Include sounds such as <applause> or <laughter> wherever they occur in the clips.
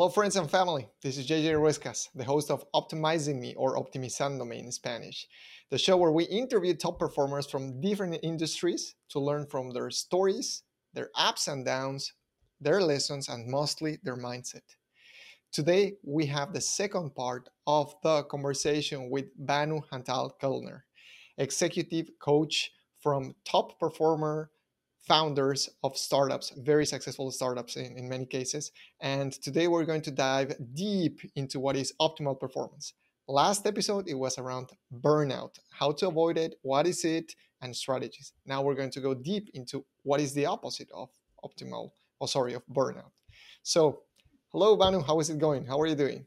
Hello, friends and family. This is JJ Ruescas, the host of Optimizing Me or Optimizándome in Spanish, the show where we interview top performers from different industries to learn from their stories, their ups and downs, their lessons, and mostly their mindset. Today, we have the second part of the conversation with Banu Hantal Kellner, executive coach from top performer founders of startups, very successful startups in, in many cases. And today we're going to dive deep into what is optimal performance. Last episode, it was around burnout, how to avoid it, what is it, and strategies. Now we're going to go deep into what is the opposite of optimal, oh, sorry, of burnout. So, hello, Banu, how is it going? How are you doing?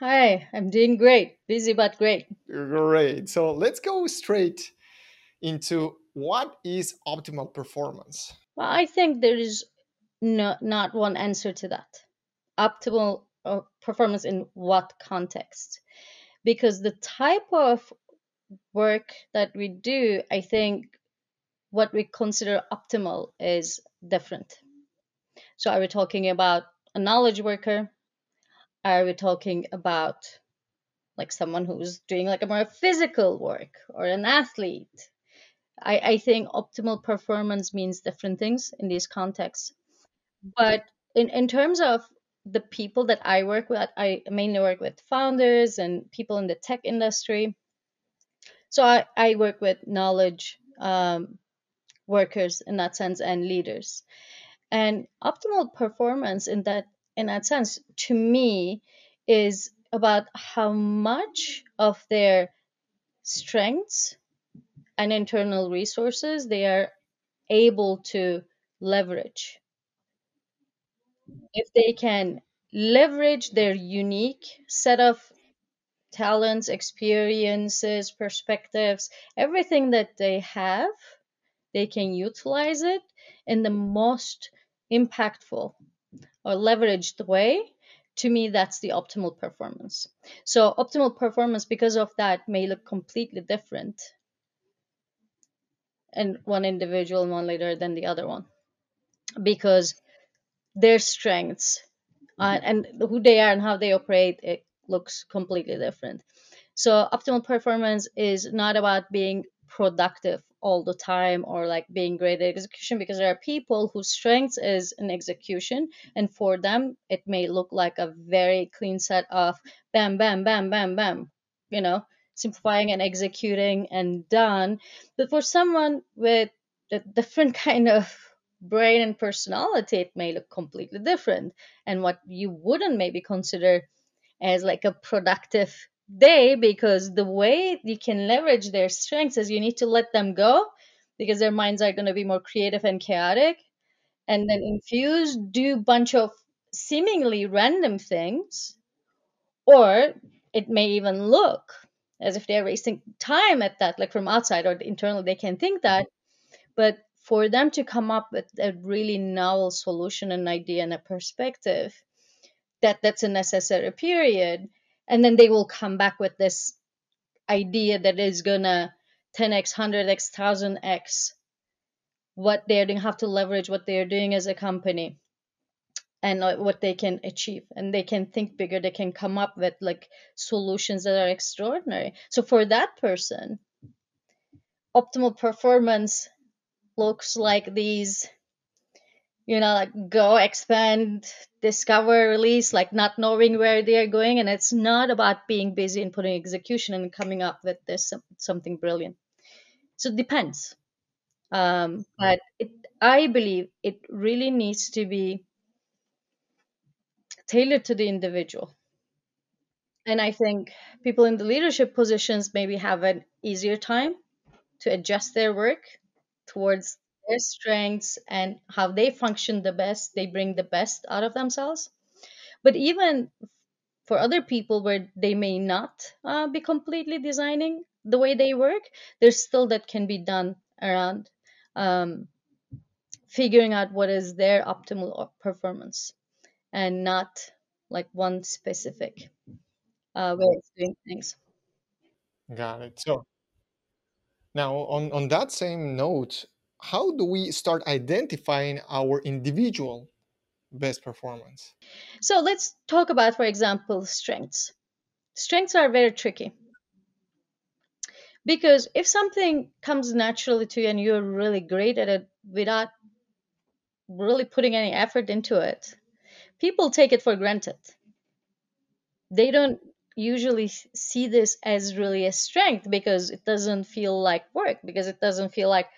Hi, I'm doing great. Busy, but great. Great. So, let's go straight into what is optimal performance? Well, I think there is no, not one answer to that. Optimal uh, performance in what context? Because the type of work that we do, I think what we consider optimal is different. So, are we talking about a knowledge worker? Are we talking about like someone who's doing like a more physical work or an athlete I, I think optimal performance means different things in these contexts. But in, in terms of the people that I work with, I mainly work with founders and people in the tech industry. So I, I work with knowledge um, workers in that sense and leaders. And optimal performance in that in that sense, to me, is about how much of their strengths and internal resources they are able to leverage. If they can leverage their unique set of talents, experiences, perspectives, everything that they have, they can utilize it in the most impactful or leveraged way. To me, that's the optimal performance. So, optimal performance, because of that, may look completely different and one individual and one leader than the other one. Because their strengths uh, and who they are and how they operate it looks completely different. So optimal performance is not about being productive all the time or like being great at execution because there are people whose strengths is in execution and for them it may look like a very clean set of bam bam bam bam bam you know simplifying and executing and done. But for someone with a different <laughs> kind of brain and personality, it may look completely different. And what you wouldn't maybe consider as like a productive day because the way you can leverage their strengths is you need to let them go because their minds are going to be more creative and chaotic and then infuse do bunch of seemingly random things or it may even look as if they're wasting time at that like from outside or internally they can think that. Mm-hmm. But for them to come up with a really novel solution and idea and a perspective that that's a necessary period and then they will come back with this idea that is gonna 10x 100x 1000x what they're doing have to leverage what they're doing as a company and uh, what they can achieve and they can think bigger they can come up with like solutions that are extraordinary. So for that person optimal performance looks like these you know like go expand discover release like not knowing where they're going. And it's not about being busy and putting execution and coming up with this something brilliant. So it depends. Um, but it, i believe it really needs to be tailored to the individual. And I think people in the leadership positions maybe have an easier time to adjust their work towards their strengths and how they function the best, they bring the best out of themselves. But even for other people where they may not uh, be completely designing the way they work, there's still that can be done around um, figuring out what is their optimal performance and not like one specific uh, way of doing things. Got it. So now on, on that same note, how do we start identifying our individual best performance So let's talk about, for example, strengths. Strengths are very tricky because if something comes naturally to you and you're really great at it without really putting any effort into it, people take it for granted. They don't usually see this as really a strength because it doesn't feel like work, because it doesn't feel like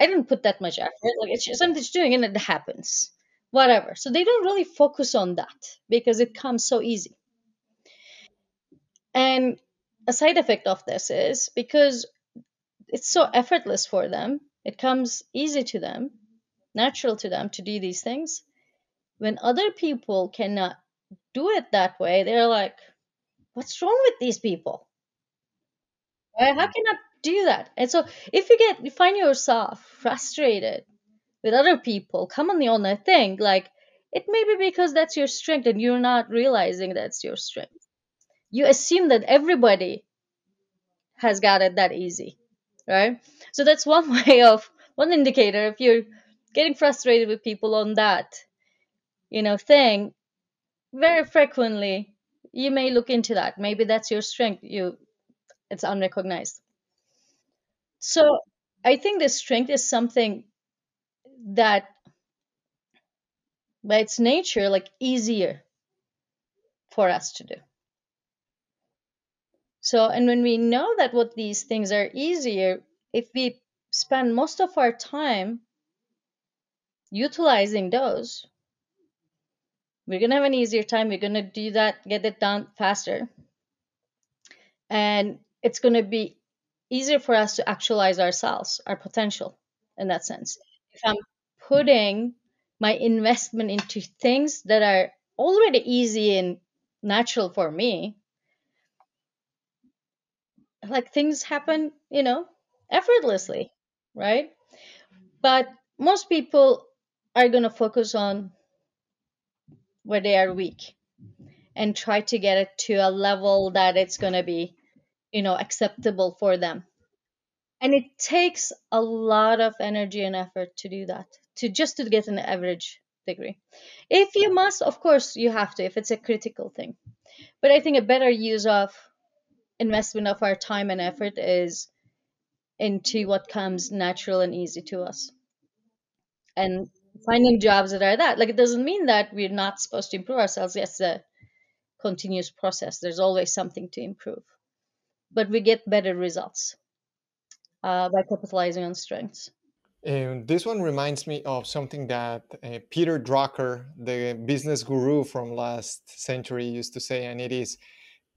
I didn't put that much effort. Like it's just something to doing and it happens. Whatever. So they don't really focus on that because it comes so easy. And a side effect of this is because it's so effortless for them, it comes easy to them, natural to them to do these things. When other people cannot do it that way, they're like, what's wrong with these people? How can I do that? And so if you get you find yourself frustrated with other people commonly on a thing, like it may be because that's your strength and you're not realizing that's your strength. You assume that everybody has got it that easy, right? So that's one <laughs> way of one indicator if you're getting frustrated with people on that, you know, thing, very frequently you may look into that. Maybe that's your strength. You it's unrecognized. So I think the strength is something that by its nature like easier for us to do. So and when we know that what these things are easier, if we spend most of our time utilizing those, we're gonna have an easier time. We're gonna do that, get it done faster. And it's gonna be easier for us to actualize ourselves, our potential in that sense. If I'm putting my investment into things that are already easy and natural for me, like things happen, you know, effortlessly, right? But most people are going to focus on where they are weak and try to get it to a level that it's going to be, you know, acceptable for them. And it takes a lot of energy and effort to do that, to just to get an average degree. If you must, of course, you have to, if it's a critical thing. But I think a better use of investment of our time and effort is into what comes natural and easy to us. And finding jobs that are that. Like it doesn't mean that we're not supposed to improve ourselves. Yes, a continuous process. There's always something to improve. But we get better results uh, by capitalizing on strengths. And this one reminds me of something that uh, Peter Drucker, the business guru from last century, used to say, and it is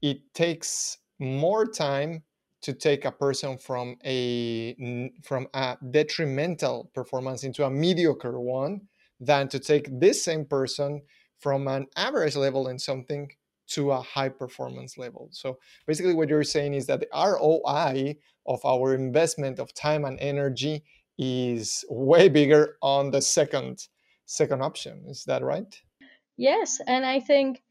it takes more time to take a person from a from a detrimental performance into a mediocre one than to take this same person from an average level in something to a high performance level. So basically what you're saying is that the ROI of our investment of time and energy is way bigger on the second second option. Is that right? Yes, and I think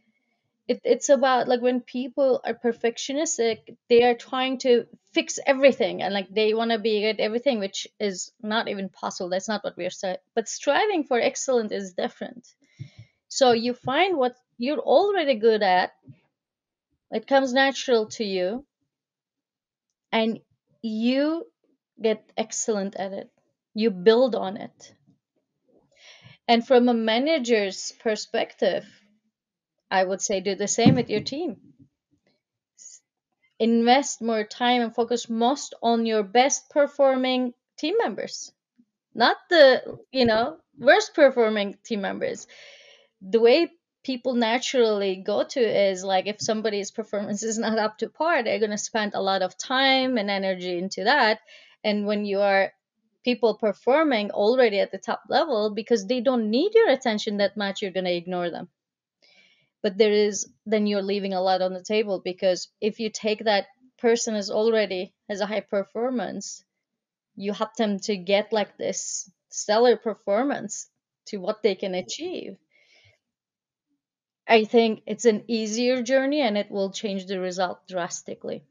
it, it's about like when people are perfectionistic they are trying to fix everything and like they want to be at everything which is not even possible. That's not what we're saying but striving for excellence is different. So you find what you're already good at it comes natural to you and you get excellent at it. You build on it. And from a manager's perspective I would say do the same with your team. Invest more time and focus most on your best performing team members, not the, you know, worst performing team members. The way people naturally go to is like if somebody's performance <laughs> is not up to par, they're going to spend a lot of time and energy into that. And when you are people performing already at the top level because they don't need your attention that much, you're going to ignore them but there is then you're leaving a lot on the table because if you take that person as already has a high performance you help them to get like this stellar performance to what they can achieve. I think it's an easier journey and it will change the result drastically.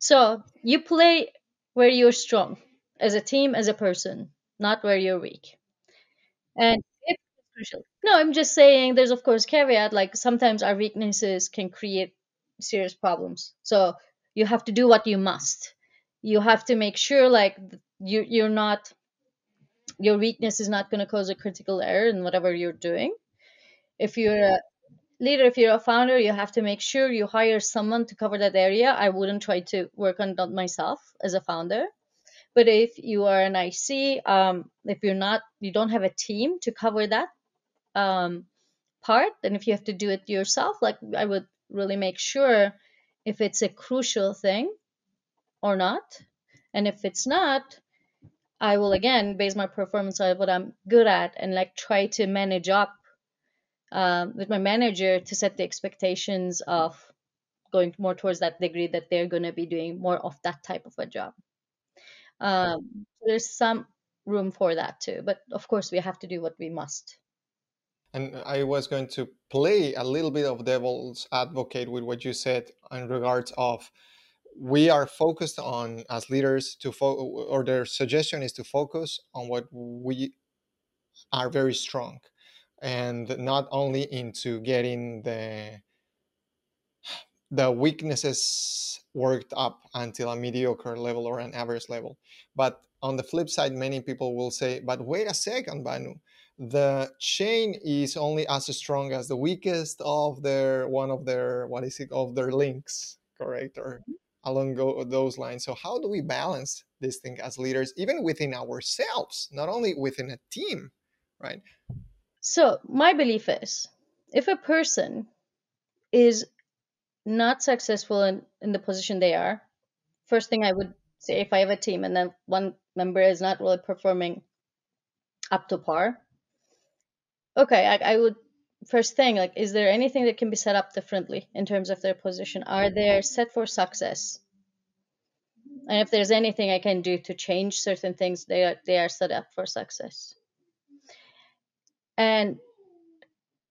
So you play where you're strong as a team as a person not where you're weak. And it's crucial No, I'm just saying there's of course caveat like sometimes our weaknesses can create serious problems. So you have to do what you must. You have to make sure like you you're not your weakness is not going to cause a critical error in whatever you're doing. If you're a leader, if you're a founder, you have to make sure you hire someone to cover that area. I wouldn't try to work on that myself as a founder. But if you are an IC, um, if you're not, you don't have a team to cover that um, part, and if you have to do it yourself, like I would really make sure if it's a crucial thing or not. And if it's not, I will again base my performance on what I'm good at and like try to manage up um, with my manager to set the expectations of going more towards that degree that they're going to be doing more of that type of a job. Um, there's some room for that too, but of course we have to do what we must. And I was going to play a little bit of devil's advocate with what you said in regards of we are focused on as leaders to fo- or their suggestion is to focus on what we are very strong and not only into getting the the weaknesses worked up until a mediocre level or an average level. But on the flip side many people will say but wait a second banu the chain is only as strong as the weakest of their one of their what is it of their links correct or mm-hmm. along go, those lines. So how do we balance this thing as leaders even within ourselves not only within a team right? So, my belief is if a person is not successful in, in the position they are, first thing I would say if I have a team and then one member is not really performing up to par, okay, I, I would first thing like is there anything that can be set up differently in terms of their position? Are they set for success? And if there's anything I can do to change certain things, they are they are set up for success. And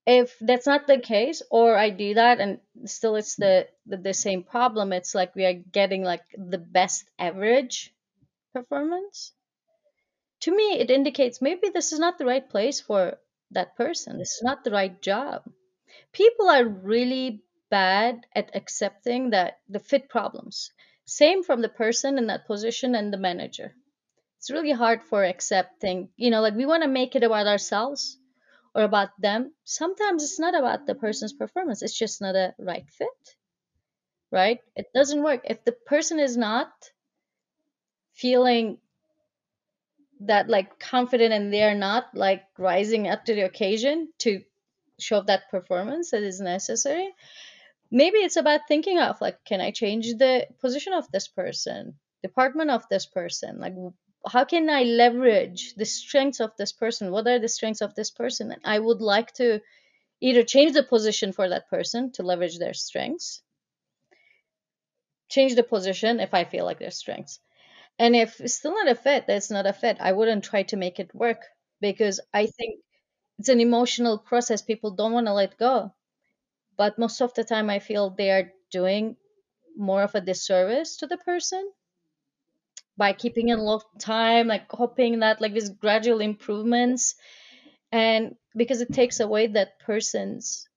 if that's not the case or i do that and still it's the, the the same problem it's like we are getting like the best average performance to me it indicates maybe this is not the right place for that person. This is not the right job. People are really bad at accepting that the fit problems. Same from the person in that position and the manager. It's really hard for accepting you know like we want to make it about ourselves or about them. Sometimes it's not about the person's performance. It's just not a right fit right? It doesn't work. If the person is not feeling that like confident and they're not like rising up to the occasion to show that performance that is necessary maybe it's about thinking of like can i change the position of this person department of this person? Like how can i leverage the strengths of this person? What are the strengths of this person? And i would like to either change the position for that person to leverage their strengths change the position if i feel like their strengths and if it's still not a fit that's not a fit. I wouldn't try to make it work because i think it's an emotional process. People don't want to let go. But most of the time i feel they are doing more of a disservice to the person by keeping in long time like hoping that like these gradual improvements. And because it takes away that person's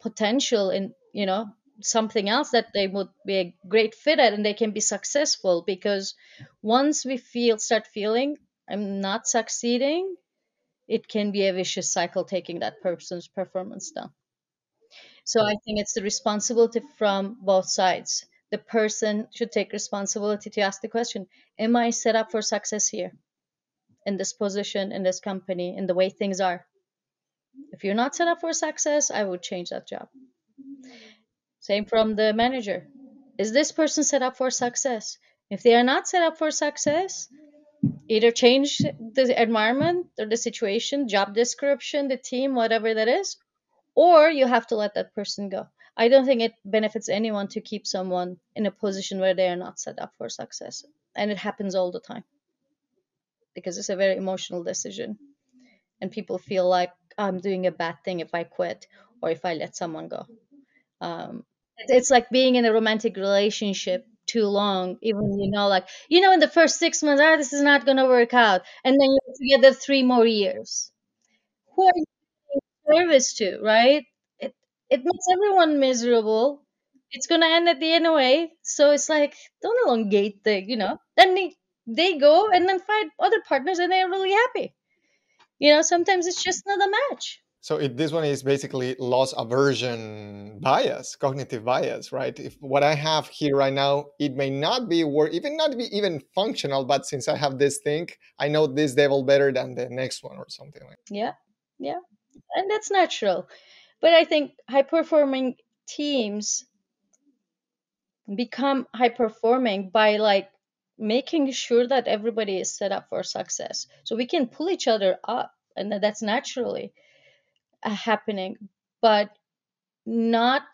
potential in you know something else that they would be a great fit at and they can be successful because once we feel start feeling i'm not succeeding it can be a vicious cycle taking that person's performance down so i think it's the responsibility from both sides the person should take responsibility to ask the question Am I set up for success here, in this position, in this company, in the way things are? If you're not set up for success, I would change that job. Same from the manager. Is this person set up for success? If they are not set up for success, either change the environment or the situation, job description, the team, whatever that is, or you have to let that person go. I don't think it benefits anyone to keep someone in a position where they are not set up for success. And it happens all the time because it's a very emotional decision. And people feel like I'm doing a bad thing if I quit or if I let someone go. Um, it's like being in a romantic relationship too long, even you know, like, you know, in the first six months, ah, this is not going to work out. And then you're together three more years. Who are you doing service to, right? It it makes everyone miserable. It's gonna end at the end anyway. So it's like don't elongate the, you know. Then they they go and then find other partners and they're really happy. You know, sometimes it's just not a match. So it, this one is basically loss aversion bias, cognitive bias, right? If what I have here right now, it may not be work, even not be even functional, but since I have this thing, I know this devil better than the next one or something like. That. Yeah, yeah, and that's natural. But I think high performing teams become high performing by like making sure that everybody is set up for success, so we can pull each other up, and that's naturally happening but not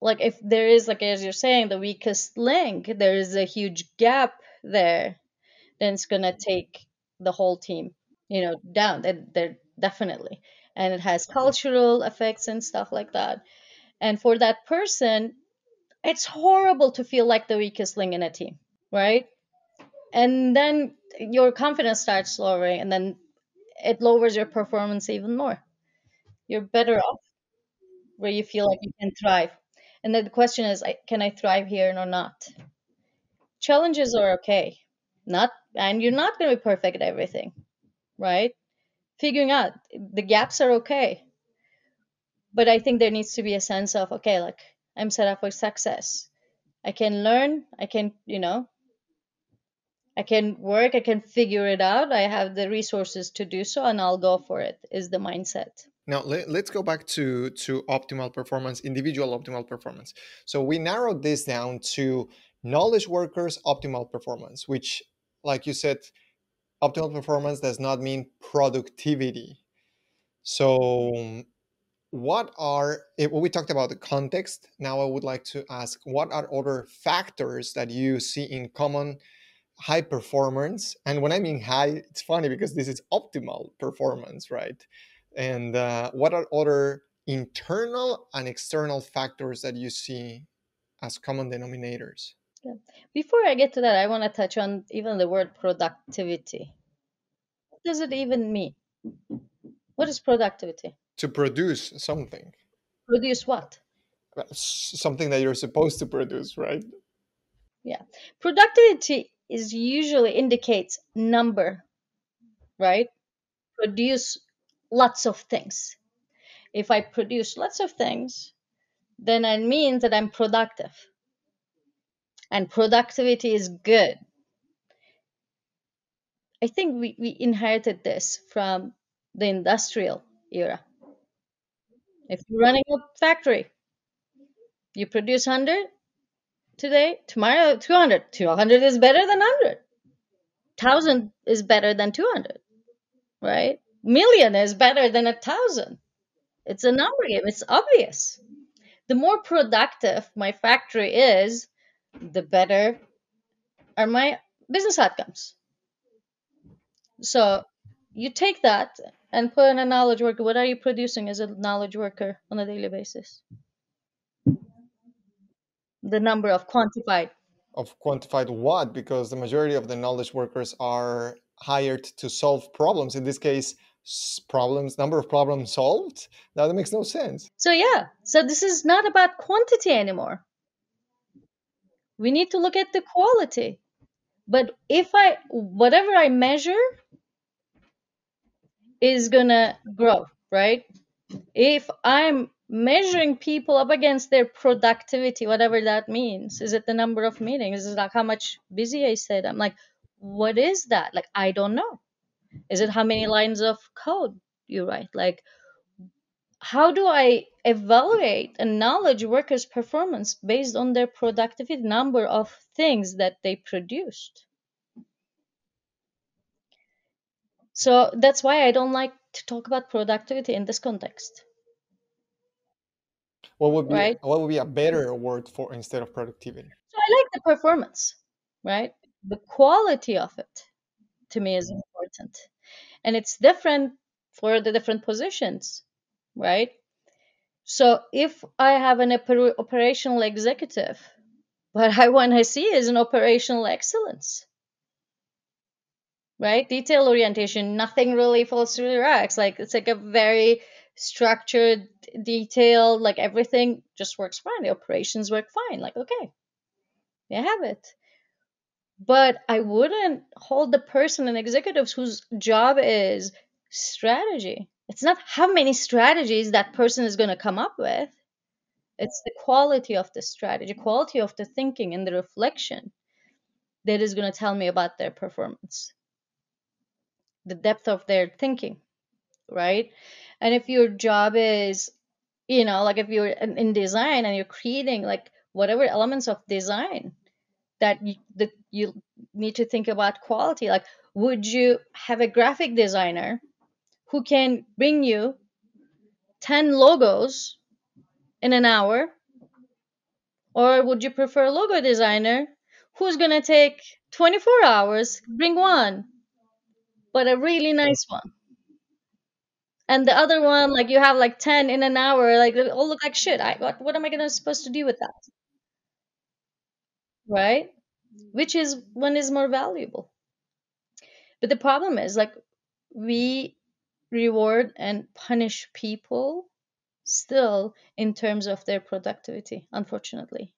like if there is like as you're saying the weakest link there is a huge gap there then it's gonna take the whole team you know down that they're definitely and it has cultural effects and stuff like that. And for that person it's horrible to feel like the weakest link in a team right? And then your confidence starts lowering and then it lowers your performance even more you're better off where you feel like you can thrive. And then the question is, can I thrive here or not? Challenges are okay, not, and you're not going to be perfect at everything, right? Figuring out the gaps are okay, but I think there needs to be a sense of okay, like I'm set up for success. I can learn. I can, you know, I can work. I can figure it out. I have the resources to do so, and I'll go for it. Is the mindset. Now let, us go back to to optimal performance, individual optimal performance. So we narrowed this down to knowledge workers optimal performance, which, like you said, optimal performance does not mean productivity. So what are eh, if we talked about the context now i would like to ask what are other factors that you see in common high performance and when i mean high it's funny because this is optimal performance right and uh, what are other internal and external factors that you see as common denominators? Yeah. before i get to that i want to touch on even the word productivity. What does it even mean? What is productivity? To produce something. Produce what? Something that you're supposed to produce right? Yeah. Productivity is usually indicates number right? Produce lots of things. If I produce lots of things, then it means that I'm productive. And productivity is good. I think we, we inherited this from the industrial era. If you're running a factory, you produce 100 today, tomorrow 200. 200 is better than 100. 1000 is better than 200, right? Million is better than a thousand. It's a number game. It's obvious. The more productive my factory is, the better are my business outcomes. So you take that and put in a knowledge worker. What are you producing as a knowledge worker on a daily basis? The number of quantified. Of quantified what? Because the majority of the knowledge workers are hired to solve problems. In this case, problems number of problems solved? Now that makes no sense. So yeah. So this is not about quantity anymore. We need to look at the quality. But if i whatever i measure is gonna grow right? If i'm measuring people up against their productivity whatever that means is it the number of meetings? Is it like how much busy i said? I'm like what is that? Like i don't know is it how many lines of code you write? Like, how do I evaluate a knowledge worker's performance based on their productivity number of things that they produced? So that's why I don't like to talk about productivity in this context. What would be right? what would be a better word for instead of productivity? So I like the performance, right? The quality of it to me is And it's different for the different positions, right? So if I have an oper- operational executive, <laughs> what I want to see is an operational excellence, right? Detail orientation, nothing really falls through the cracks. Like it's like a very structured, detailed, like everything just works fine. The operations work fine. Like, okay, you have it. But I wouldn't hold the person and executives whose job is strategy. It's not how many strategies that person is going to come up with. It's the quality of the strategy, quality of the thinking and the reflection that is going to tell me about their performance, the depth of their thinking, right? And if your job is, you know, like if you're in design and you're creating like whatever elements of design that you, you need to think about quality, like would you have a graphic designer who can bring you 10 logos in an hour? Or would you prefer a logo designer who's going to take 24 hours, bring one, but a really nice one? And the other one, like you have like 10 in an hour, like they all look like shit. I what, what am I gonna supposed to do with that? Right? Which is one is more valuable. But the problem is like we reward and punish people still in terms of their productivity, unfortunately.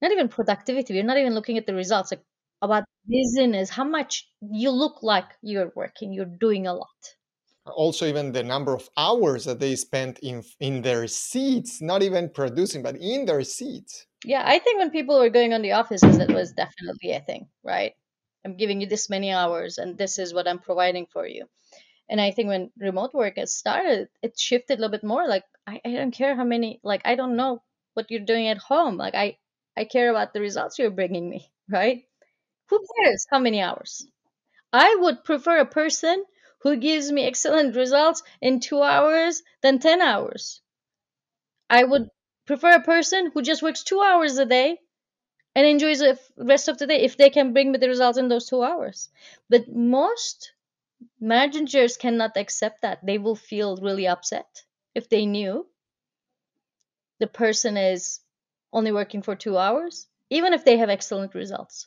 Not even productivity, we're not even looking at the results, like about business, how much you look like you're working, you're doing a lot. Also, even the number of hours that they spent in in their seats, not even producing, but in their seats. Yeah, I think when people were going on the offices, it was definitely a thing, right? I'm giving you this many hours, and this is what I'm providing for you. And I think when remote work has started, it shifted a little bit more. Like I, I don't care how many, like I don't know what you're doing at home. Like I, I care about the results you're bringing me, <laughs> right? Who cares how many hours? I would prefer a person who gives me excellent results in two hours than 10 hours. I would prefer a person who just works two hours a day and enjoys the rest of the day if they can bring me the results in those two hours. But most managers cannot accept that. They will feel really upset if they knew the person is only working for two hours, even if they have excellent results.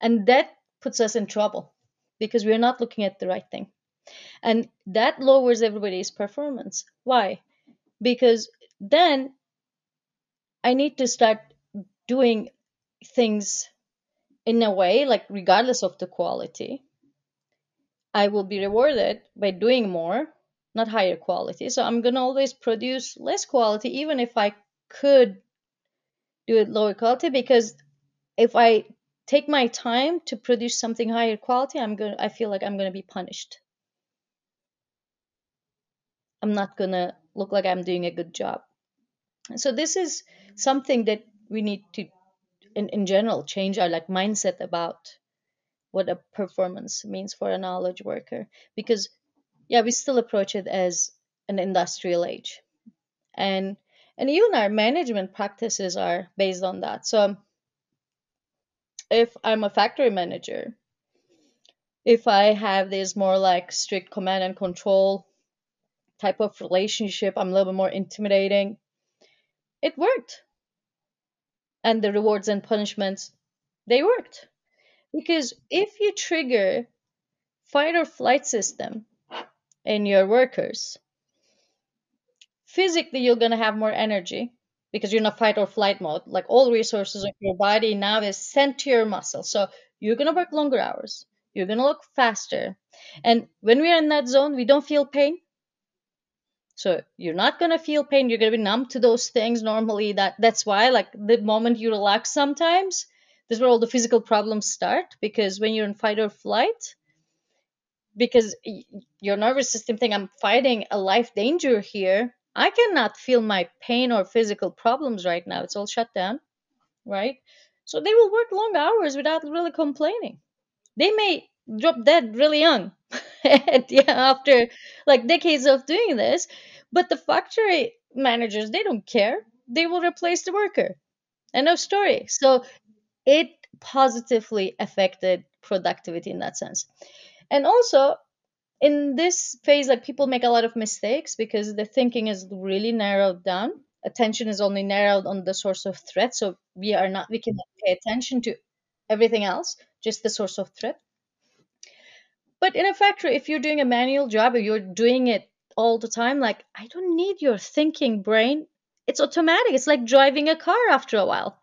And that puts us in trouble because we're not looking at the right thing. And that lowers everybody's performance. Why? Because then I need to start doing things in a way, like regardless of the quality, I will be rewarded by doing more, not higher quality. So I'm to always produce less quality, even if I could do it lower quality, because if I take my time to produce something higher quality, I'm to, I feel like I'm to be punished. I'm not to look like I'm doing a good job. So this is something that we need to in, in general change our like mindset about what a performance means for a knowledge worker because yeah we still approach it as an industrial age and and even our management practices are based on that so if I'm a factory manager, if I have this more like strict command and control type of relationship, I'm a little bit more intimidating. It worked. And the rewards and punishments, they worked. Because if you trigger fight or flight system in your workers, physically you're going to have more energy because you're in a fight or flight mode. Like all resources of your body now is sent to your muscles. So you're going to work longer hours. You're going to look faster. And when we're in that zone, we don't feel pain. So you're not going to feel pain. You're going to be numb to those things normally. That That's why, like, the moment you relax sometimes, this is where all the physical problems start. Because when you're in fight or flight, because your nervous system think I'm fighting a life danger here, I cannot feel my pain or physical problems right now. It's all shut down, right? So they will work long hours without really complaining. They may drop dead really young <laughs> <laughs> yeah, after like decades of doing this, but the factory managers, they don't care. They will replace the worker. End of story. So it positively affected productivity in that sense. And also, in this phase like people make a lot of mistakes because the thinking is really narrowed down attention is only narrowed on the source of threat so we are not we cannot pay attention to everything else just the source of threat but in a factory if you're doing a manual job or you're doing it all the time like i don't need your thinking brain. It's automatic. It's like driving a car after a while.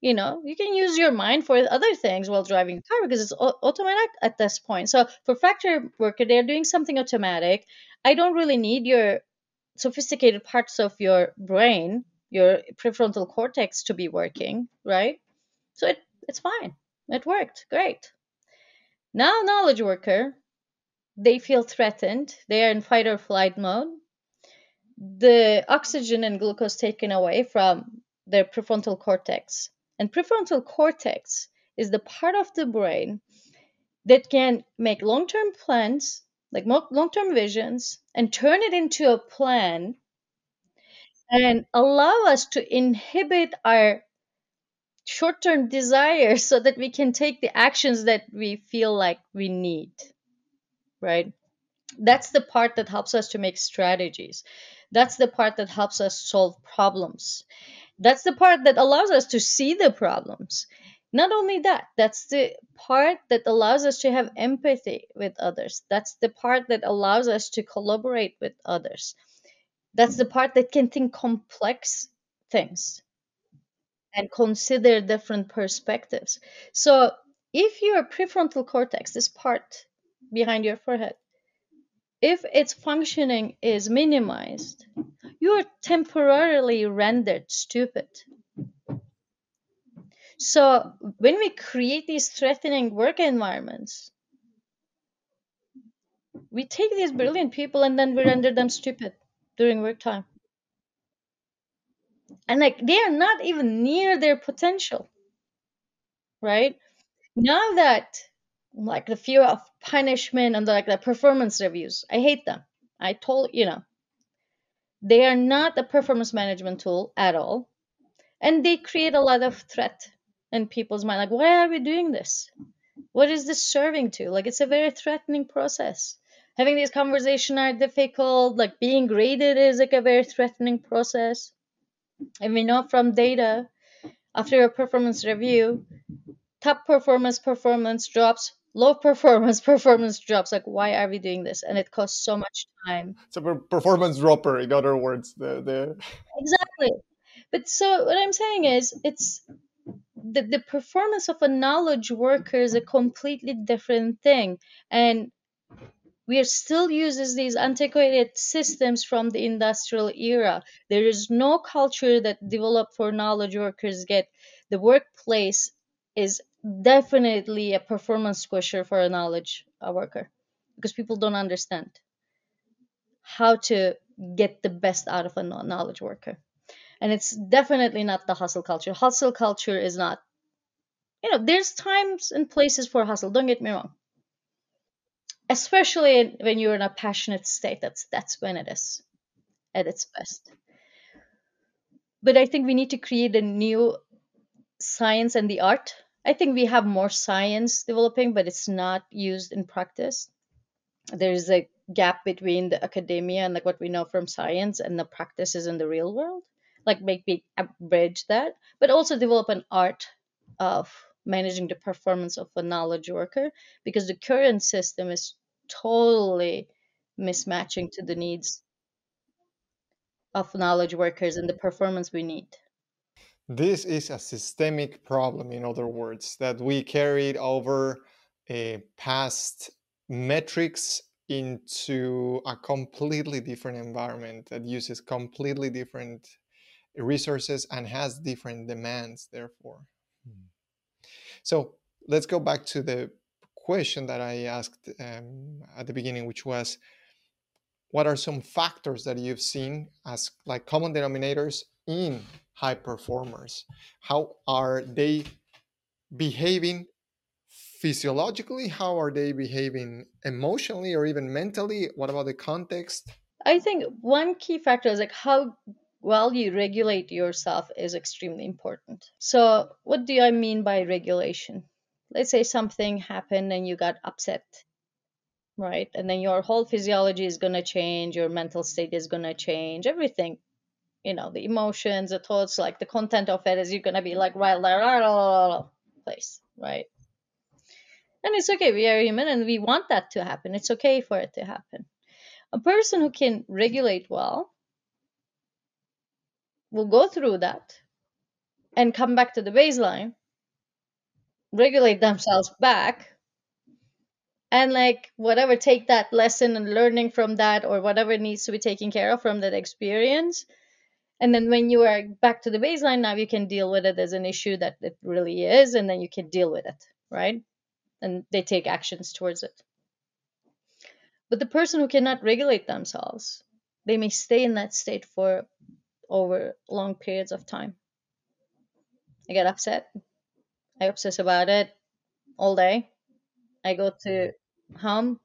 You know you can use your mind for other things while driving a car because it's automatic at this point. So for factory worker they're doing something automatic. I don't really need your sophisticated parts of your brain your prefrontal cortex to be working right? So it, it's fine. It worked. Great now knowledge worker they feel threatened. They are in fight or flight mode. The oxygen and glucose taken away from their prefrontal cortex. And prefrontal cortex is the part of the brain that can make long term plans, like long term visions, and turn it into a plan and allow us to inhibit our short term desires so that we can take the actions that we feel like we need. Right? That's the part that helps us to make strategies. That's the part that helps us solve problems. That's the part that allows us to see the problems. Not only that, that's the part that allows us to have empathy with others. That's the part that allows us to collaborate with others. That's the part that can think complex things and consider different perspectives. So, if your prefrontal cortex, this part behind your forehead, if its functioning is minimized, you are temporarily rendered stupid. So when we create these threatening work environments, we take these brilliant people and then we render them stupid during work time. And like they are not even near their potential. Right? Now that like the fear of punishment and the, like the performance reviews, I hate them. I told you know, they are not a performance management tool at all. And they create a lot of threat in people's mind. Like, why are we doing this? What is this serving to? Like, it's a very threatening process. Having these conversations are difficult. Like, being graded is like a very threatening process. And we know from data, after a performance review, top performance performance drops, low performance <laughs> performance drops. Like, why are we doing this? And it costs so much time. It's a performance dropper, in other words. The the exactly. But so what I'm saying is, it's the, the performance of a knowledge worker is a completely different thing. And we are still uses these antiquated systems from the industrial era. There is no culture that developed for knowledge workers get. The workplace is definitely a performance squisher for a knowledge worker because people don't understand how to get the best out of a knowledge worker. And it's definitely not the hustle culture. Hustle culture is not you know there's times and places for hustle don't get me wrong especially when you're in a passionate state that's that's when it is at its best. But i think we need to create a new science and the art. I think we have more science developing but it's not used in practice. There's a gap between the academia and like what we know from science and the practices in the real world. Like maybe bridge that but also develop an art of managing the performance of a knowledge worker because the current system is totally mismatching to the needs of knowledge workers and the performance we need this is a systemic problem in other words that we carried over a past metrics into a completely different environment that uses completely different resources and has different demands therefore hmm. so let's go back to the question that i asked um, at the beginning which was what are some factors that you've seen as like common denominators in high performers? How are they behaving physiologically? How are they behaving emotionally or even mentally? What about the context? I think one key factor is like how well you regulate yourself is extremely important. So what do i mean by regulation let's say something happened and you got upset right? And then your whole physiology is going to change your mental state is going to change everything you know the emotions the thoughts like the content of it is you're going to be like right there, place right? And it's okay we are human and we want that to happen. It's okay for it to happen. A person who can regulate well will go through that and come back to the baseline, regulate themselves back, and like whatever, take that lesson and learning from that or whatever needs to be taken care of from that experience. And then when you are back to the baseline, now you can deal with it as an issue that it really is, and then you can deal with it, right? And they take actions towards it. But the person who cannot regulate themselves, they may stay in that state for over long periods of time. I get upset. I obsess about it all day. I go to mm-hmm. home.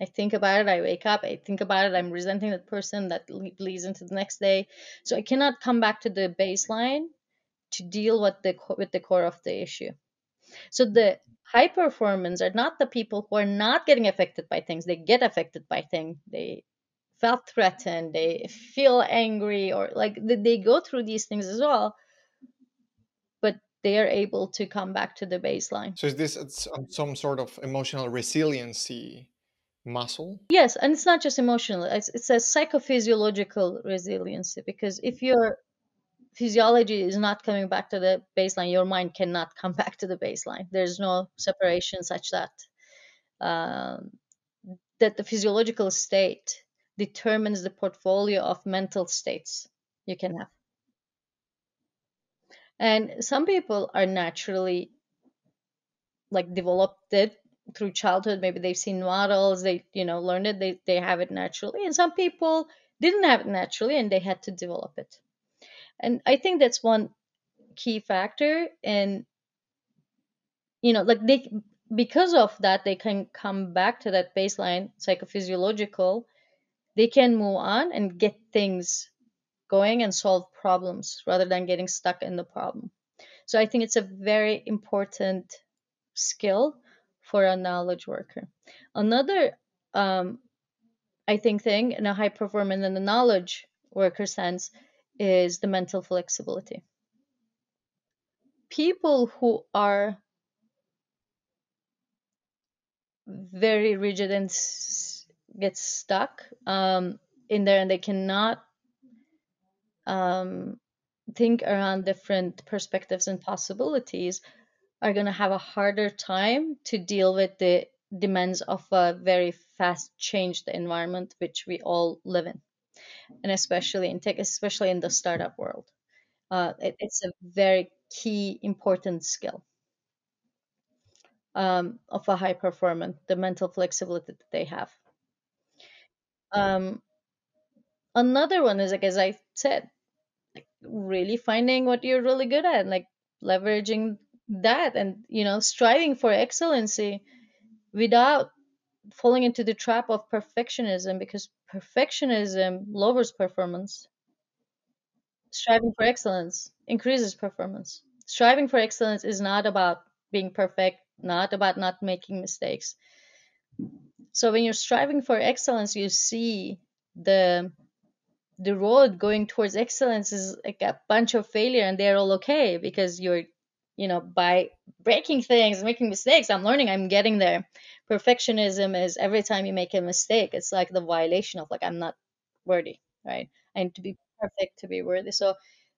I think about it. I wake up. I think about it. I'm resenting that person that leads into the next day. So I cannot come back to the baseline to deal with the with the core of the issue. So the high performance are not the people who are not getting affected by things. They get affected by things. They felt threatened. They feel angry, or like they go through these things as well. They are able to come back to the baseline. So is this some sort of emotional resiliency muscle? Yes, and it's not just emotional. It's, it's a psychophysiological resiliency because if your physiology is not coming back to the baseline, your mind cannot come <laughs> back to the baseline. There's no separation such that um, that the physiological state determines the portfolio of mental states you can have. And some people are naturally like developed it through childhood. Maybe they've seen models, they, you know, learned it, they, they have it naturally. And some people didn't have it naturally and they had to develop it. And I think that's one key factor. And, you know, like they, because of that, they can come back to that baseline psychophysiological. They can move on and get things going and solve problems rather than getting stuck in the problem. So I think it's a very important skill for a knowledge worker. Another, um, I think, thing in a high performance in the knowledge worker sense is the mental flexibility. People who are very rigid and s- get stuck um, in there and they cannot um, think around different perspectives and possibilities are going to have a harder time to deal with the demands of a very fast changed environment which we all live in. And especially in tech especially in the startup world. Uh, it, it's a very key important skill um, of a high performance the mental flexibility that they have. Um, another one is like as i said really finding what you're really good at like leveraging that and you know striving for excellency without falling into the trap of perfectionism because perfectionism lowers performance. Striving for excellence increases performance. Striving for excellence is not about being perfect not about not making mistakes. So when you're striving for excellence you see the the road going towards excellence is like a bunch of failure and they're all okay because you're you know by breaking things making mistakes i'm learning i'm getting there. Perfectionism is every time you make a mistake it's like the violation of like i'm not worthy right? I need to be perfect to be worthy. So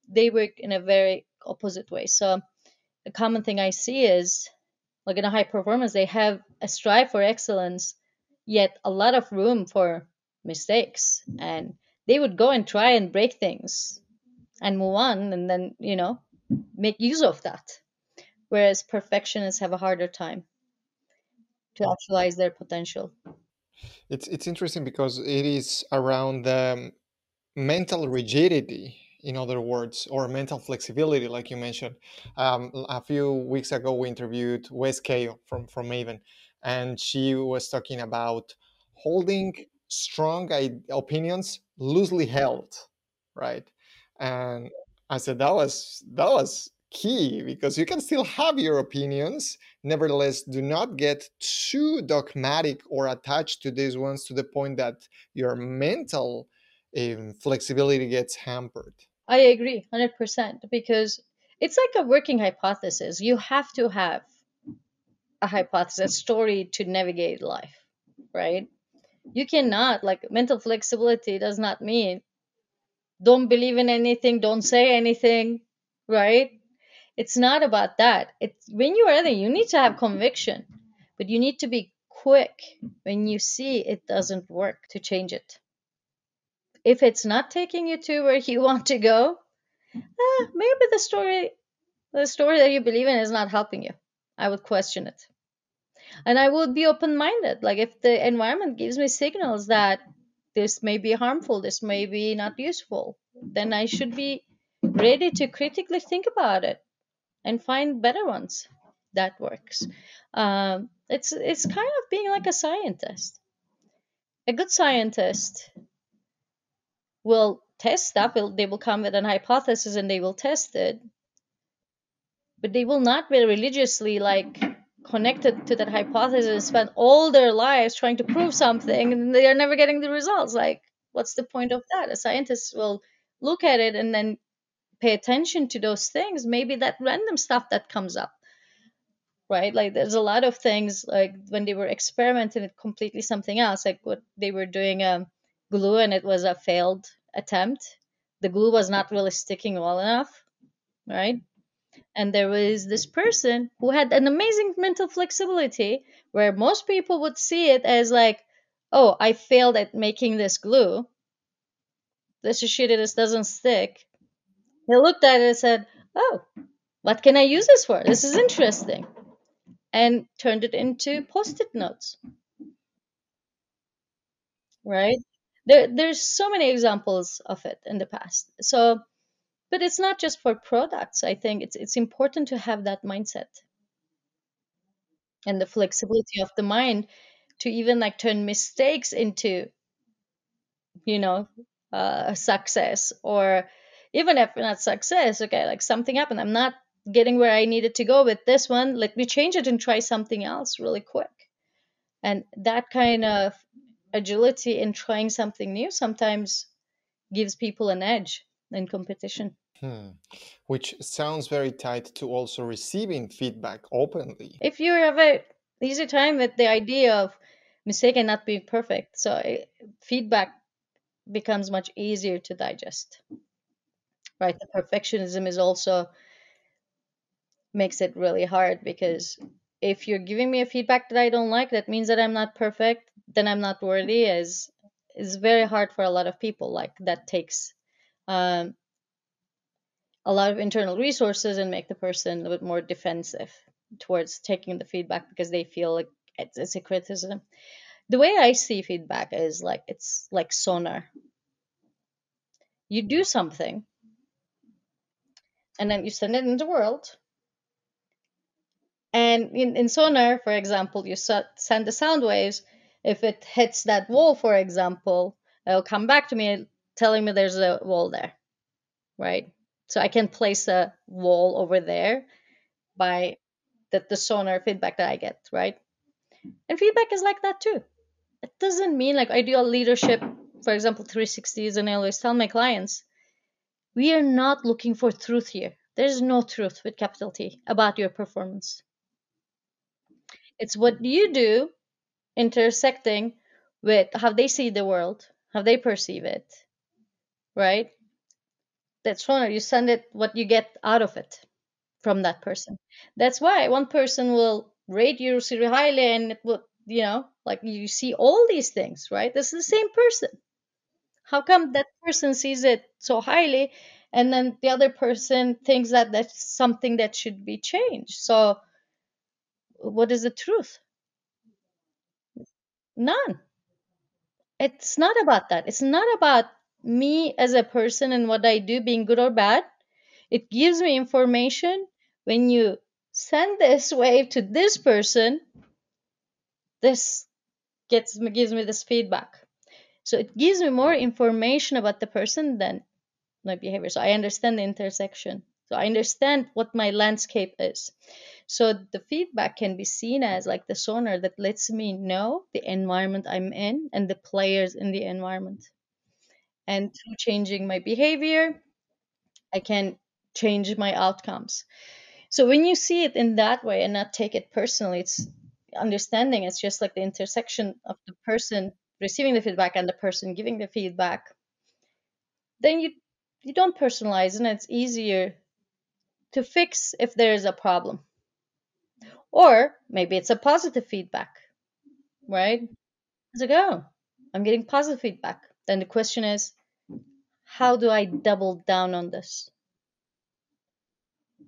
they work in a very opposite way. So the common thing i see is like in a high performance they have a strive for excellence yet a lot of room for mistakes and they would go and try and break things and move on and then you know make use of that. Whereas perfectionists have a harder time to actualize their potential. It's it's interesting because it is around the mental rigidity in other words or mental flexibility like you mentioned. Um, a few weeks ago we interviewed wes Kao from from maven and she was talking about holding strong opinions loosely held right? And i said that was that was key because you can still have your opinions nevertheless do not get too dogmatic or attached to these ones to the point that your mental um, flexibility gets hampered. I agree 100% because it's like a working hypothesis. You have to have a hypothesis a story to navigate life right You cannot, like, mental flexibility does not mean don't believe in anything, don't say anything, right? It's not about that. It's when you are there, you need to have conviction, but you need to be quick when you see it doesn't work to change it. If it's not taking you to where you <laughs> want to go, eh, maybe the story the story that you believe in is not helping you. I would question it. And I would be open minded. Like if the environment gives me signals that this may be harmful, this may be not useful, then I should be ready to critically think about it and find better ones that works. Um, it's it's kind of being like a scientist. A good scientist will test stuff. They will come with an hypothesis and they will test it, but they will not be religiously like connected to that hypothesis spend all their lives trying to prove something and they are never getting the results. Like, what's the point of that? A scientist will look at it and then pay attention to those things. Maybe that random stuff that comes up, right? Like, there's a lot of things like when they were experimenting with completely something else, like what they were doing um, glue and it was a failed attempt. The glue was not really sticking well enough, right? And there was this person who had an amazing mental flexibility where most people would see it as like oh i failed at making this glue. This is shitty this doesn't stick. He looked at it and said oh what can i use this for? This is interesting. And turned it into post-it notes. Right? There, there's so many examples of it in the past. So but it's not just for products. I think it's it's important to have that mindset. And the flexibility of the mind to even like turn mistakes into you know uh, success or even if not success okay like something happened. I'm not getting where i needed to go with this one. Let me change it and try something else really quick. And that kind of agility in trying something new sometimes gives people an edge in competition Hmm. Which sounds very tied to also receiving feedback openly. if you have a easy time with the idea of mistake and not being perfect so eh, feedback becomes much easier to digest right the perfectionism is also makes it really hard because if you're giving me a feedback that i don't like that means that i'm not perfect then i'm not worthy is is very hard for a lot of people like that takes um, a lot of internal resources and make the person a bit more defensive towards taking the feedback because they feel like it's, it's a criticism. The way i see feedback is like it's like sonar. You do something and then you send it into the world. And in, in sonar for example you send the sound waves. If it hits that wall for example it'll come back to me telling me there's a wall there right? So i can place a wall over there by the, the sonar feedback that i get right? And feedback is like that too. It doesn't mean like ideal leadership for example 360s and i always tell my clients we are not looking for truth here. There's no truth with capital t about your performance. It's what you do intersecting with how they see the world how they perceive it right? That's sonar you send it what you get out of it from that person. That's why one person will rate you really highly and it will you know like you see all these things right? This is the same person. How come that person sees it so highly and then the other person thinks that that's something that should be changed? So what is the truth? None. It's not about that. It's not about me as a person and what i do being good or bad it gives me information. When you send this <laughs> wave to this person this gets gives me this feedback. So it gives me more information about the person than my behavior. So i understand the intersection. So i understand what my landscape is. So the feedback can be seen as like the sonar that lets me know the environment i'm in and the players in the environment and through changing my behavior i can change my outcomes so when you see it in that way and not take it personally it's understanding it's just like the intersection of the person receiving the feedback and the person giving the feedback, then you you don't personalize and it's easier to fix if there is a problem. Or maybe it's a positive feedback, right? It's like, oh, I'm getting positive feedback. Then the question is, how do I double down on this?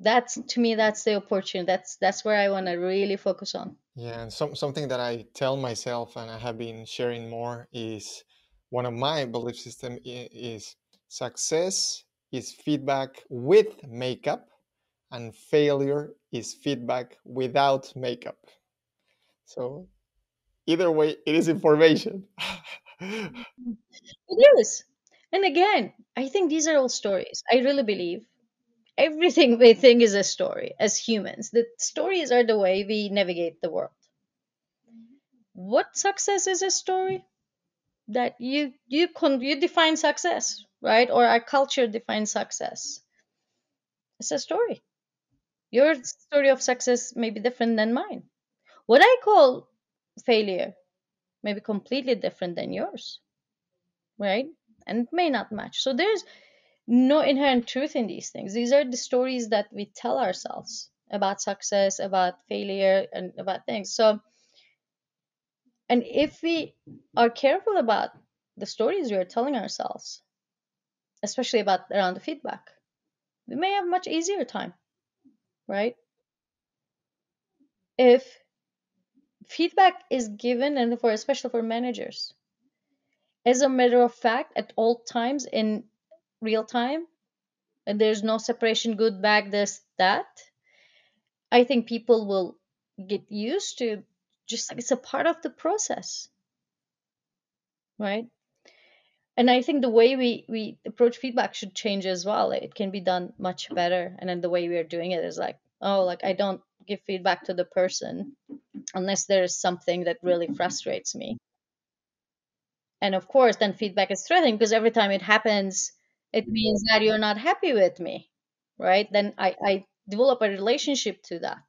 That's to me, that's the opportunity. That's that's where I want to really focus on. Yeah, and some, something that I tell myself and I have been sharing more is one of my belief system is success is feedback with makeup and failure is feedback without makeup. So either way, it is information. <laughs> it is. And again, I think these are all stories. I really believe everything <laughs> we think is a story as humans. The stories are the way we navigate the world. What success is a story? That you you con- you define success, right? Or our culture defines success. It's a story. Your story of success may be different than mine. What I call failure may be completely different than yours, right? And may not match. So there's no inherent truth in these things. These are the stories that we tell ourselves about success, about failure, and about things. So, and if we are careful about the stories we are telling ourselves, especially about around the feedback, we may have much easier time, right? If feedback is given, and for especially for managers, as a matter of fact, at all times in real time and there's no separation good bad this that i think people will get used to just like it's a part of the process. Right? And i think the way we we approach feedback should change as well. It can be done much better and then the way we are doing it is like oh like i don't give feedback to the person unless there is something that really frustrates me and of course then feedback is threatening because every time it happens it means that you're not happy with me right then i i develop a relationship to that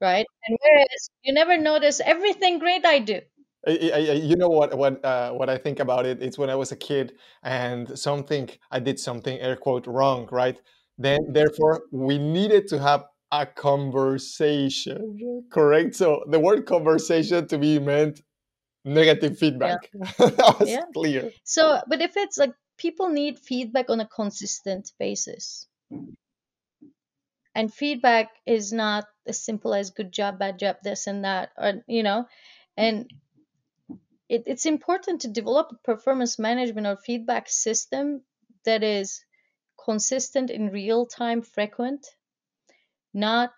right and whereas you never notice everything great i do I, I, you know what what uh, what I think about it? It's when I was a kid and something I did something air quote wrong, right? Then therefore we needed to have a conversation, correct? So the word conversation to me meant negative feedback. Yeah. <laughs> that was yeah. clear. So, but if it's like people need feedback on a consistent basis. And feedback is not as simple as good job, bad job, this and that, or you know, and it, it's important to develop a performance management or feedback system that is consistent in real time, frequent, not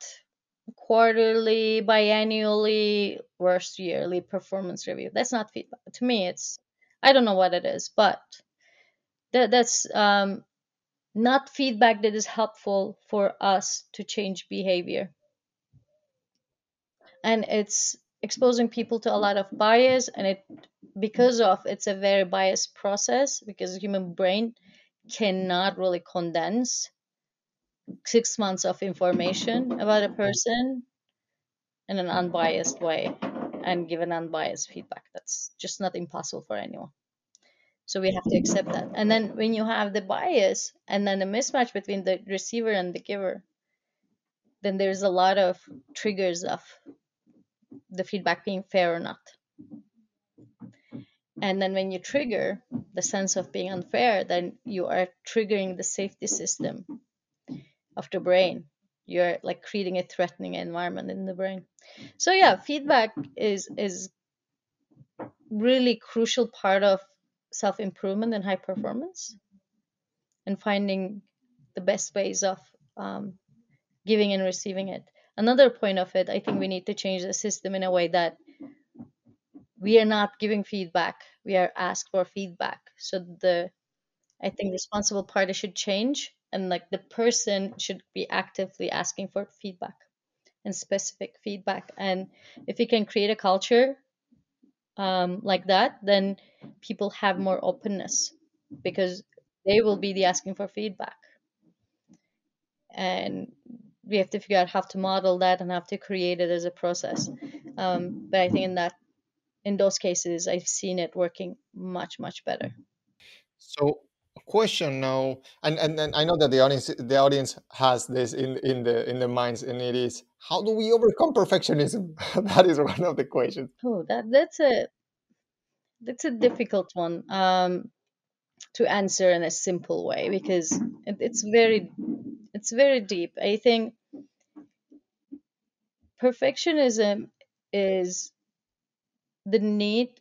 quarterly, biannually, worst yearly performance review. That's not feedback. To me, it's I don't know what it is, but that that's um, not feedback that is helpful for us to change behavior and it's exposing people to a lot of bias and it because of it's a very biased process because the human brain cannot really condense six months of information about a mm-hmm. person in an unbiased way and give an unbiased feedback that's just not impossible for anyone so we have to accept that. And then when you have the bias and then the mismatch between the receiver and the giver, then there's a lot of triggers of the feedback being fair or not. And then when you trigger the sense of being unfair, then you are triggering the safety system of the brain. You're like creating a threatening environment in the brain. So yeah, feedback is is really crucial part of self improvement and high performance and finding the best ways of um, giving and receiving it. Another point of it, I think we need to change the system in a way that we are not giving feedback, we are asked for feedback. So the I think responsible party should change and like the person should be actively asking for feedback and specific feedback. And if we can create a culture um, like that, then people have more openness because they will be the asking for feedback. And we have to figure out how to model that and how to create it as a process. Um, but I think in that in those cases, I've seen it working much, much better. So, question now, and, and and I know that the audience the audience has this in in the in the minds, and it is how do we overcome perfectionism? <laughs> that is one of the questions. Oh, that that's a that's a difficult one um, to answer in a simple way because it, it's very it's very deep. I think perfectionism is the need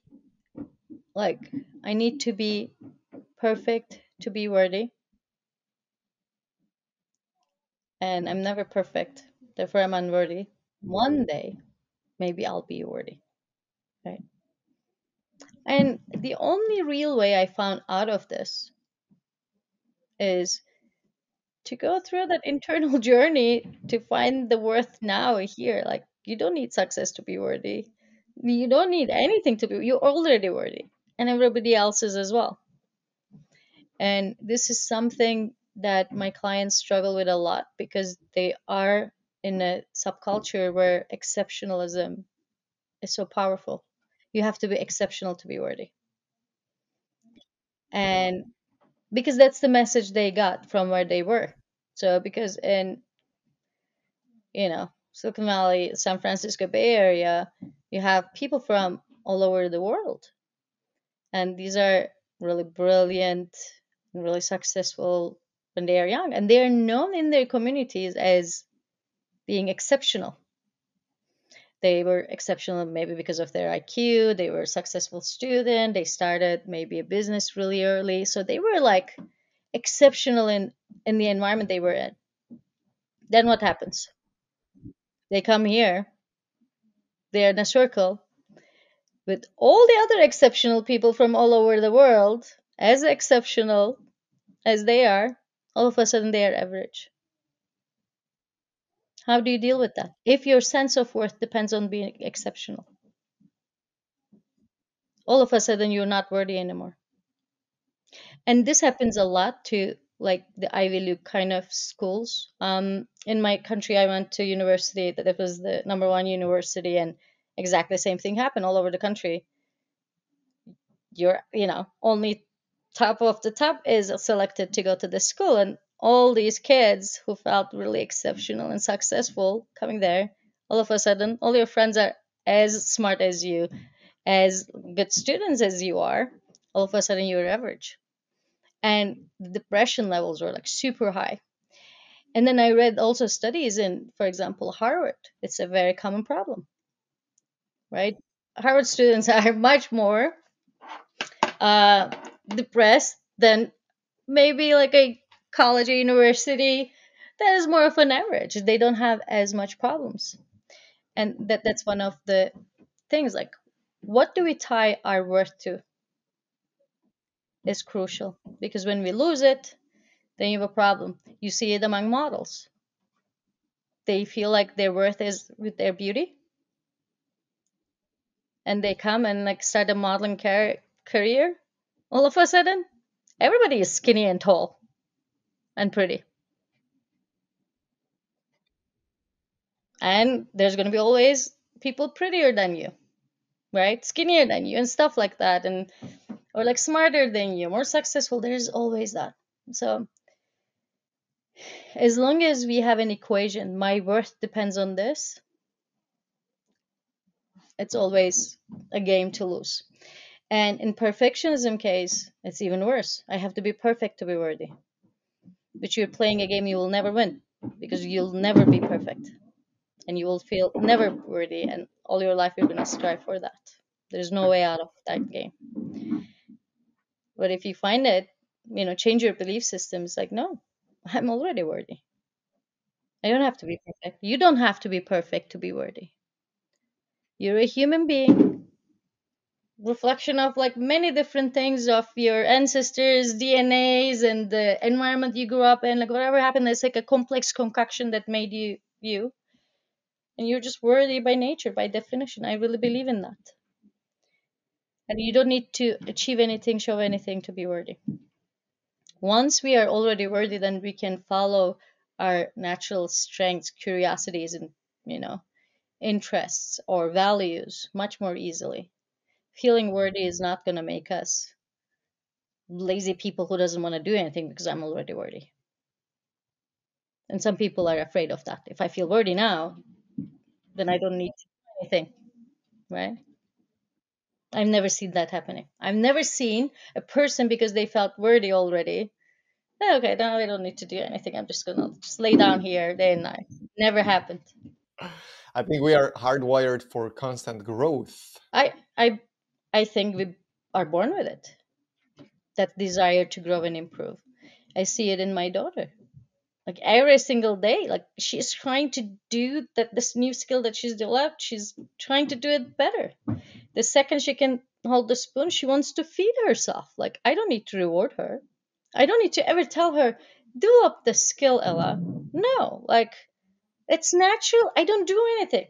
like I need to be perfect to be worthy. And I'm never perfect. Therefore I'm unworthy. One mm-hmm. day maybe I'll be worthy. Right? And the only real way I found out of this is to go through that <laughs> internal journey to find the worth now here. Like you don't need success to be worthy. You don't need anything to be you're already worthy. And everybody else is as well. And this is something that my clients struggle with a lot because they are in a subculture where exceptionalism is so powerful. You have to be exceptional to be worthy. And because that's the message they got from where they were. So because in you know, Silicon Valley, San Francisco Bay Area, you have people from all over the world. And these are really brilliant really successful when they are young and they are known in their communities as being exceptional. They were exceptional maybe because of their iq they were a successful student they started maybe a business really early so they were like exceptional in in the environment they were in. Then what happens? They come here they're in a circle with all the other exceptional people from all over the world as exceptional as they are, all of a sudden they are average. How do you deal with that? If your sense of worth depends on being exceptional, all of a sudden you're not worthy anymore. And this happens a lot to like the Ivy League kind of schools. Um, in my country, I went to university that it was the number one university, and exactly the same thing happened all over the country. You're, you know, only top of the top is selected to go to the school and all these kids who felt really exceptional and successful coming there all of a sudden all your friends are as smart as you as good students as you are all of a sudden you're average. And the depression levels were like super high. And then i read also studies in for example harvard. It's a very common problem right? Harvard students <laughs> are much more uh, depressed than maybe like a college or university that is more of an average. They don't have as much problems. And that that's one of the things like what do we tie our worth to is crucial because when we lose it, then you have a problem. You see it among models. They feel like their worth is with their beauty. And they come and like start a modeling car- career all of a sudden, everybody is skinny and tall and pretty. And there's going to be always people prettier than you, right? Skinnier than you and stuff like that. And, or like smarter than you, more successful. There's always that. So, as long as we have an equation, my worth depends on this, it's always a game to lose. And in perfectionism case, it's even worse. I have to be perfect to be worthy. But you're playing a game you will never win because you'll never be perfect. And you will feel never worthy and all your life you're gonna strive for that. There's no way out of that game. But if you find it, you know, change your belief system. It's like, no, I'm already worthy. I don't have to be perfect. You don't have to be perfect to be worthy. You're a human being reflection of like many different things of your ancestors dnas and the environment you grew up in like whatever happened it's like a complex concoction that made you you. And you're just worthy by nature by definition. I really believe in that. And you don't need to achieve anything show anything to be worthy. Once we are already worthy then we can follow our natural strengths curiosities and you know interests or values much more easily feeling worthy is not going to make us lazy people who doesn't want to do anything because i'm already worthy. And some people are afraid of that. If i feel worthy now then i don't need to do anything right? I've never seen that happening. I've never seen a person because they felt worthy already "Oh, okay now i don't need to do anything. I'm just gonna just lay down here day and night. Never happened. I think we are hardwired for constant growth. i i i think we are born with it. That desire to grow and improve. I see it in my daughter. Like every single day like she's trying to do that this new skill that she's developed she's trying to do it better. The second she can hold the spoon she wants to feed herself. Like i don't need to reward her. I don't need to ever tell her do up the skill ella. No like it's natural. I don't do anything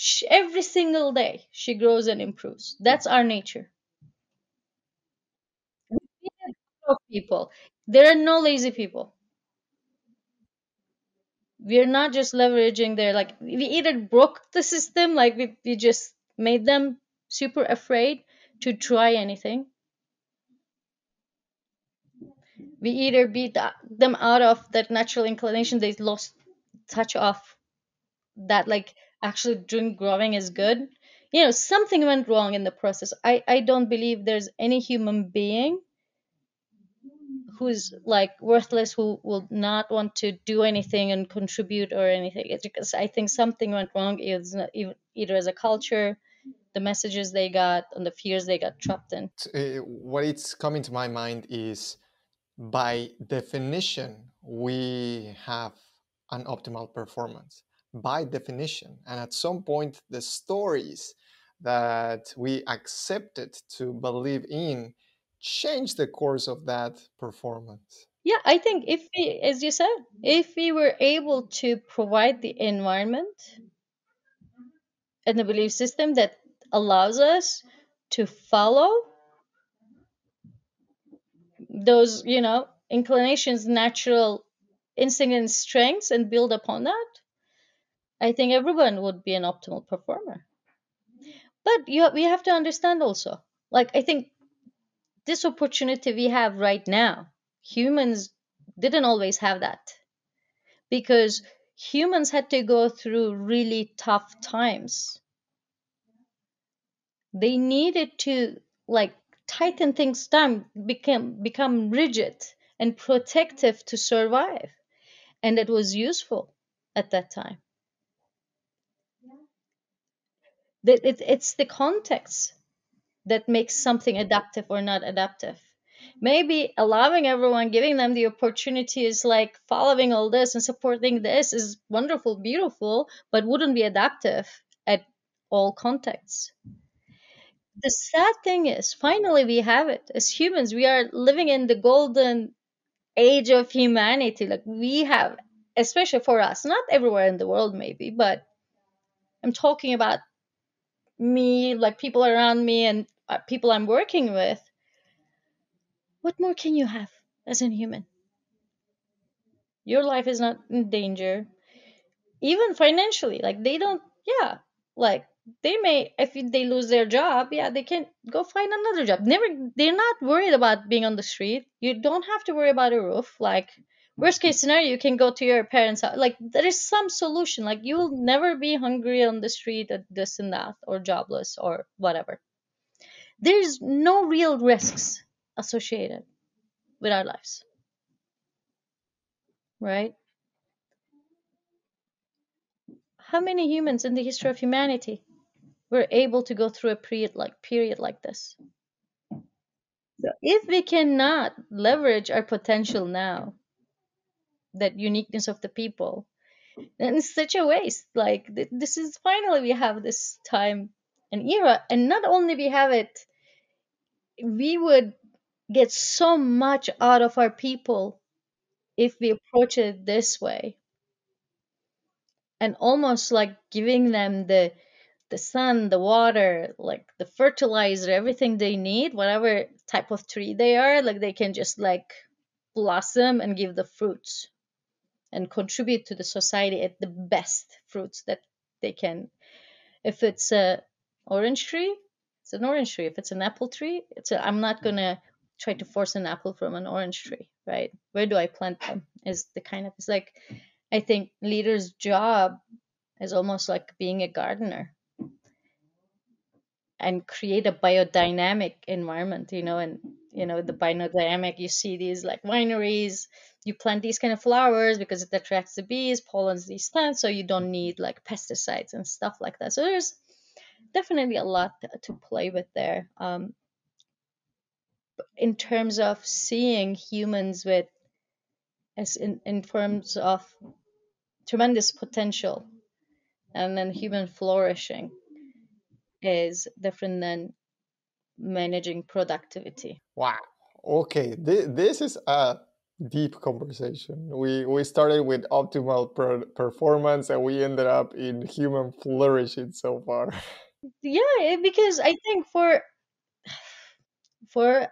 she, every single day she grows and improves. That's our nature. People. There are no lazy people. We're not just leveraging their like we either broke the system like we, we just made them super afraid to try anything. We either beat them out of that natural inclination they lost touch of that like actually doing growing is good. You know something went wrong in the process. I i don't believe there's any human being who's like worthless who will not want to do anything and contribute or anything. It's because i think something went wrong is either as a culture the messages they got and the fears they got trapped in. Uh, what it's coming to my mind is by definition, we have an optimal performance. By definition. And at some point, the stories that we accepted to believe in change the course of that performance. yeah i think if we as you said if we were able to provide the environment and the belief system that allows us to follow those you know inclinations natural instinct and strengths and build upon that i think everyone would be an optimal performer. But you we have to understand also like i think this opportunity we have right now humans didn't always have that. Because humans had to go through really tough times. They needed to like tighten things down become become rigid and protective to survive. And it was useful at that time That it, it's the context that makes something adaptive or not adaptive. Maybe allowing everyone giving them the opportunities like following all this and supporting this is wonderful beautiful but wouldn't be adaptive at all contexts. The sad thing is finally we have it. As humans we are living in the golden age of humanity. Like we have especially for us not everywhere in the world maybe but i'm talking about me like people around me and uh, people i'm working with what more can you have as a human? Your life is not in danger even financially like they don't yeah like they may if they lose their job yeah they can go find another job. Never they're not worried about being on the street. You don't have to worry about a roof like worst case scenario you can go to your parents house like there is some solution like you will never be hungry on the street at this and that or jobless or whatever. There's no real risks associated with our lives. Right? How many humans in the history of humanity were able to go through a period like period like this? So if we cannot leverage our potential now that uniqueness of the people. And it's such a waste. Like th- this is finally we have this time and era and not only we have it we would get so much out of our people if we approach it this way. And almost like giving them the the sun the water like the fertilizer everything they need whatever type of tree they are like they can just like blossom and give the fruits and contribute to the society at the best fruits that they can. If it's a orange tree it's an orange tree. If it's an apple tree it's a, i'm not mm. gonna try to force an apple from an orange tree right? Where do i plant them is the kind of it's like i think leader's job is almost like being a gardener and create a biodynamic environment you know and you know the biodynamic you see these like wineries you plant these kind of flowers because it attracts the bees pollens these plants so you don't need like pesticides and stuff like that so there's definitely a lot to play with there um, in terms of seeing humans with as in, in terms of tremendous potential and then human flourishing is different than managing productivity. Wow. Okay, this, this is a deep conversation. We we started with optimal per- performance and we ended up in human flourishing so far. <laughs> Yeah, eh, because I think for for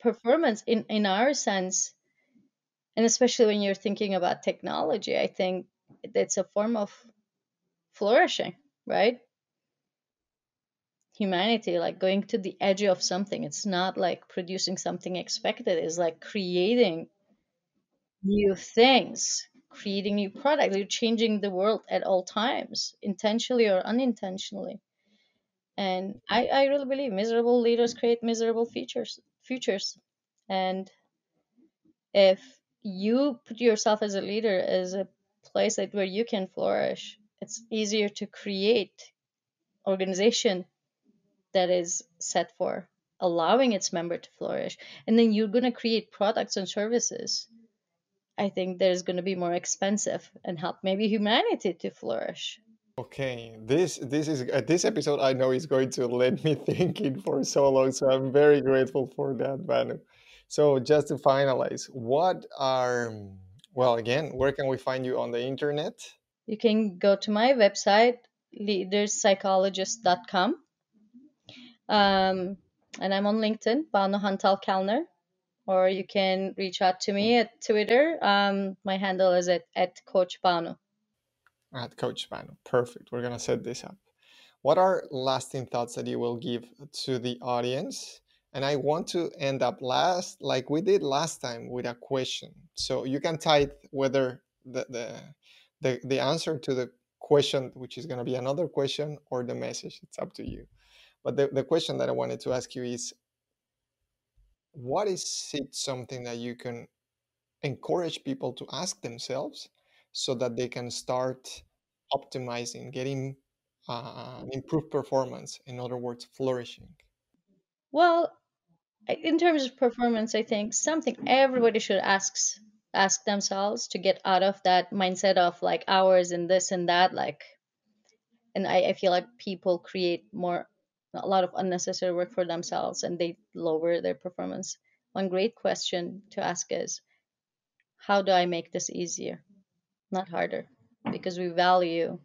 performance in in our sense and especially when you're thinking about technology, I think it's a form of flourishing, right? humanity like going to the edge of something it's not like producing something expected it's like creating new things creating new products you're changing the world at all times intentionally or unintentionally. And i, I really believe miserable leaders create miserable futures futures. And if you put yourself as a leader as a place that where you can flourish it's easier to create organization that is set for allowing its member to flourish. And then you're going to create products and services i think there's going to be more expensive and help maybe humanity to flourish. Okay this this is uh, this episode i know is going to let me <laughs> thinking for so long so i'm very grateful for that Banu. so just to finalize what are well again where can we find you on the internet? You can go to my website leaderspsychologist.com um, and I'm on LinkedIn, Banu Hantal Kellner, or you can reach out to me at Twitter. Um, my handle is at, at Coach Banu. At Coach Banu. Perfect. We're going to set this up. What are lasting thoughts that you will give to the audience? And I want to end up last, like we did last time, with a question. So you can type whether the, the, the, the answer to the question, which is going to be another question, or the message. It's up to you. But the, the question that I wanted to ask you is what is it something that you can encourage people to ask themselves so that they can start optimizing, getting uh, improved performance, in other words, flourishing? Well, in terms of performance, I think something everybody should ask ask themselves to get out of that mindset of like hours and this and that, like and I, I feel like people create more a lot of unnecessary work for themselves and they lower their performance. One great question to ask is how do I make this easier, not harder? Because we value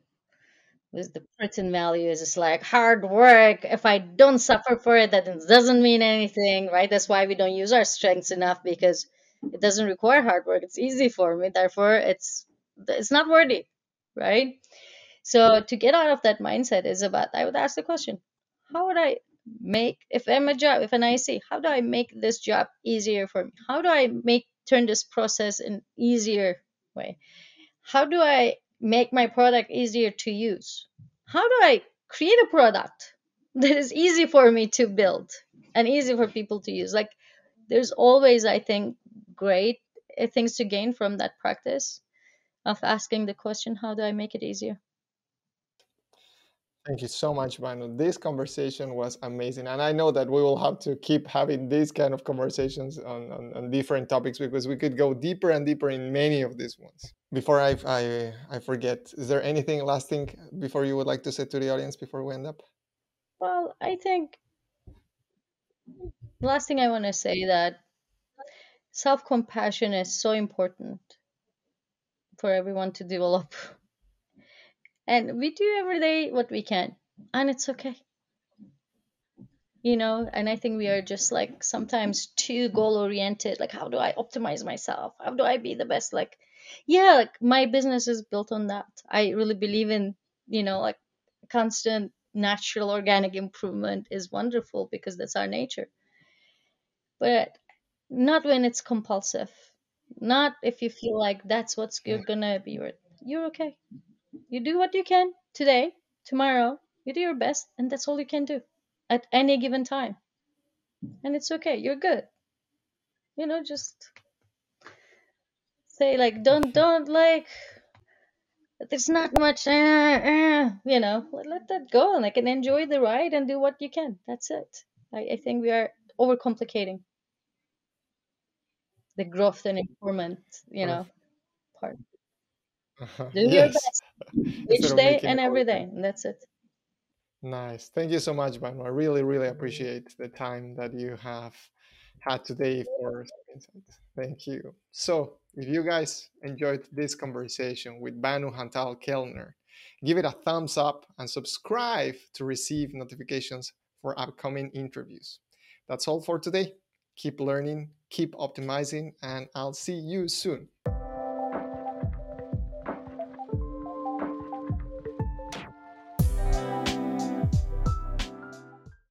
with the Puritan values, it's like hard work. If I don't suffer for it, that doesn't mean anything, right? That's why we don't use our strengths enough because it doesn't require hard work. It's easy for me, therefore it's it's not worthy, right? So to get out of that mindset is about I would ask the question, how would I make if I'm a job, if an IC, how do I make this job easier for me? How do I make turn this process in easier way? How do I make my product easier to use? How do I create a product <laughs> that is easy for me to build and easy for people to use? Like there's always, I think, great things to gain from that practice of asking the question, how do I make it easier? Thank you so much, Banu. This conversation was amazing. And I know that we will have to keep having these kind of conversations on, on, on different topics because we could go deeper and deeper in many of these ones. Before I, I, I forget, is there anything last thing before you would like to say to the audience before we end up? Well, I think last thing I want to say that self compassion is so important for everyone to develop and we do every day what we can and it's okay. You know and i think we are just like sometimes too goal oriented like how do i optimize myself? How do i be the best? Like yeah like my business is built on that. I really believe in you know like constant natural organic improvement is wonderful because that's our nature. But not when it's compulsive. Not if you feel like that's what's you're gonna be you're okay you do what you can today tomorrow. You do your best and that's all you can do at any given time. And it's okay. You're good. You know just say like don't don't like there's not much uh, uh, you know let, let that go and i can enjoy the ride and do what you can. That's it. I, I think we are overcomplicating the growth and improvement you know part. Uh-huh. do your best <laughs> each day and every day that's it Nice. Thank you so much, Banu. I really, really mm-hmm. appreciate the time that you have had today for. Thank you. So, if you guys enjoyed this conversation with Banu Hantal Kellner, give it a thumbs up and subscribe to receive notifications for upcoming interviews. That's all for today. Keep learning, keep optimizing, and I'll see you soon.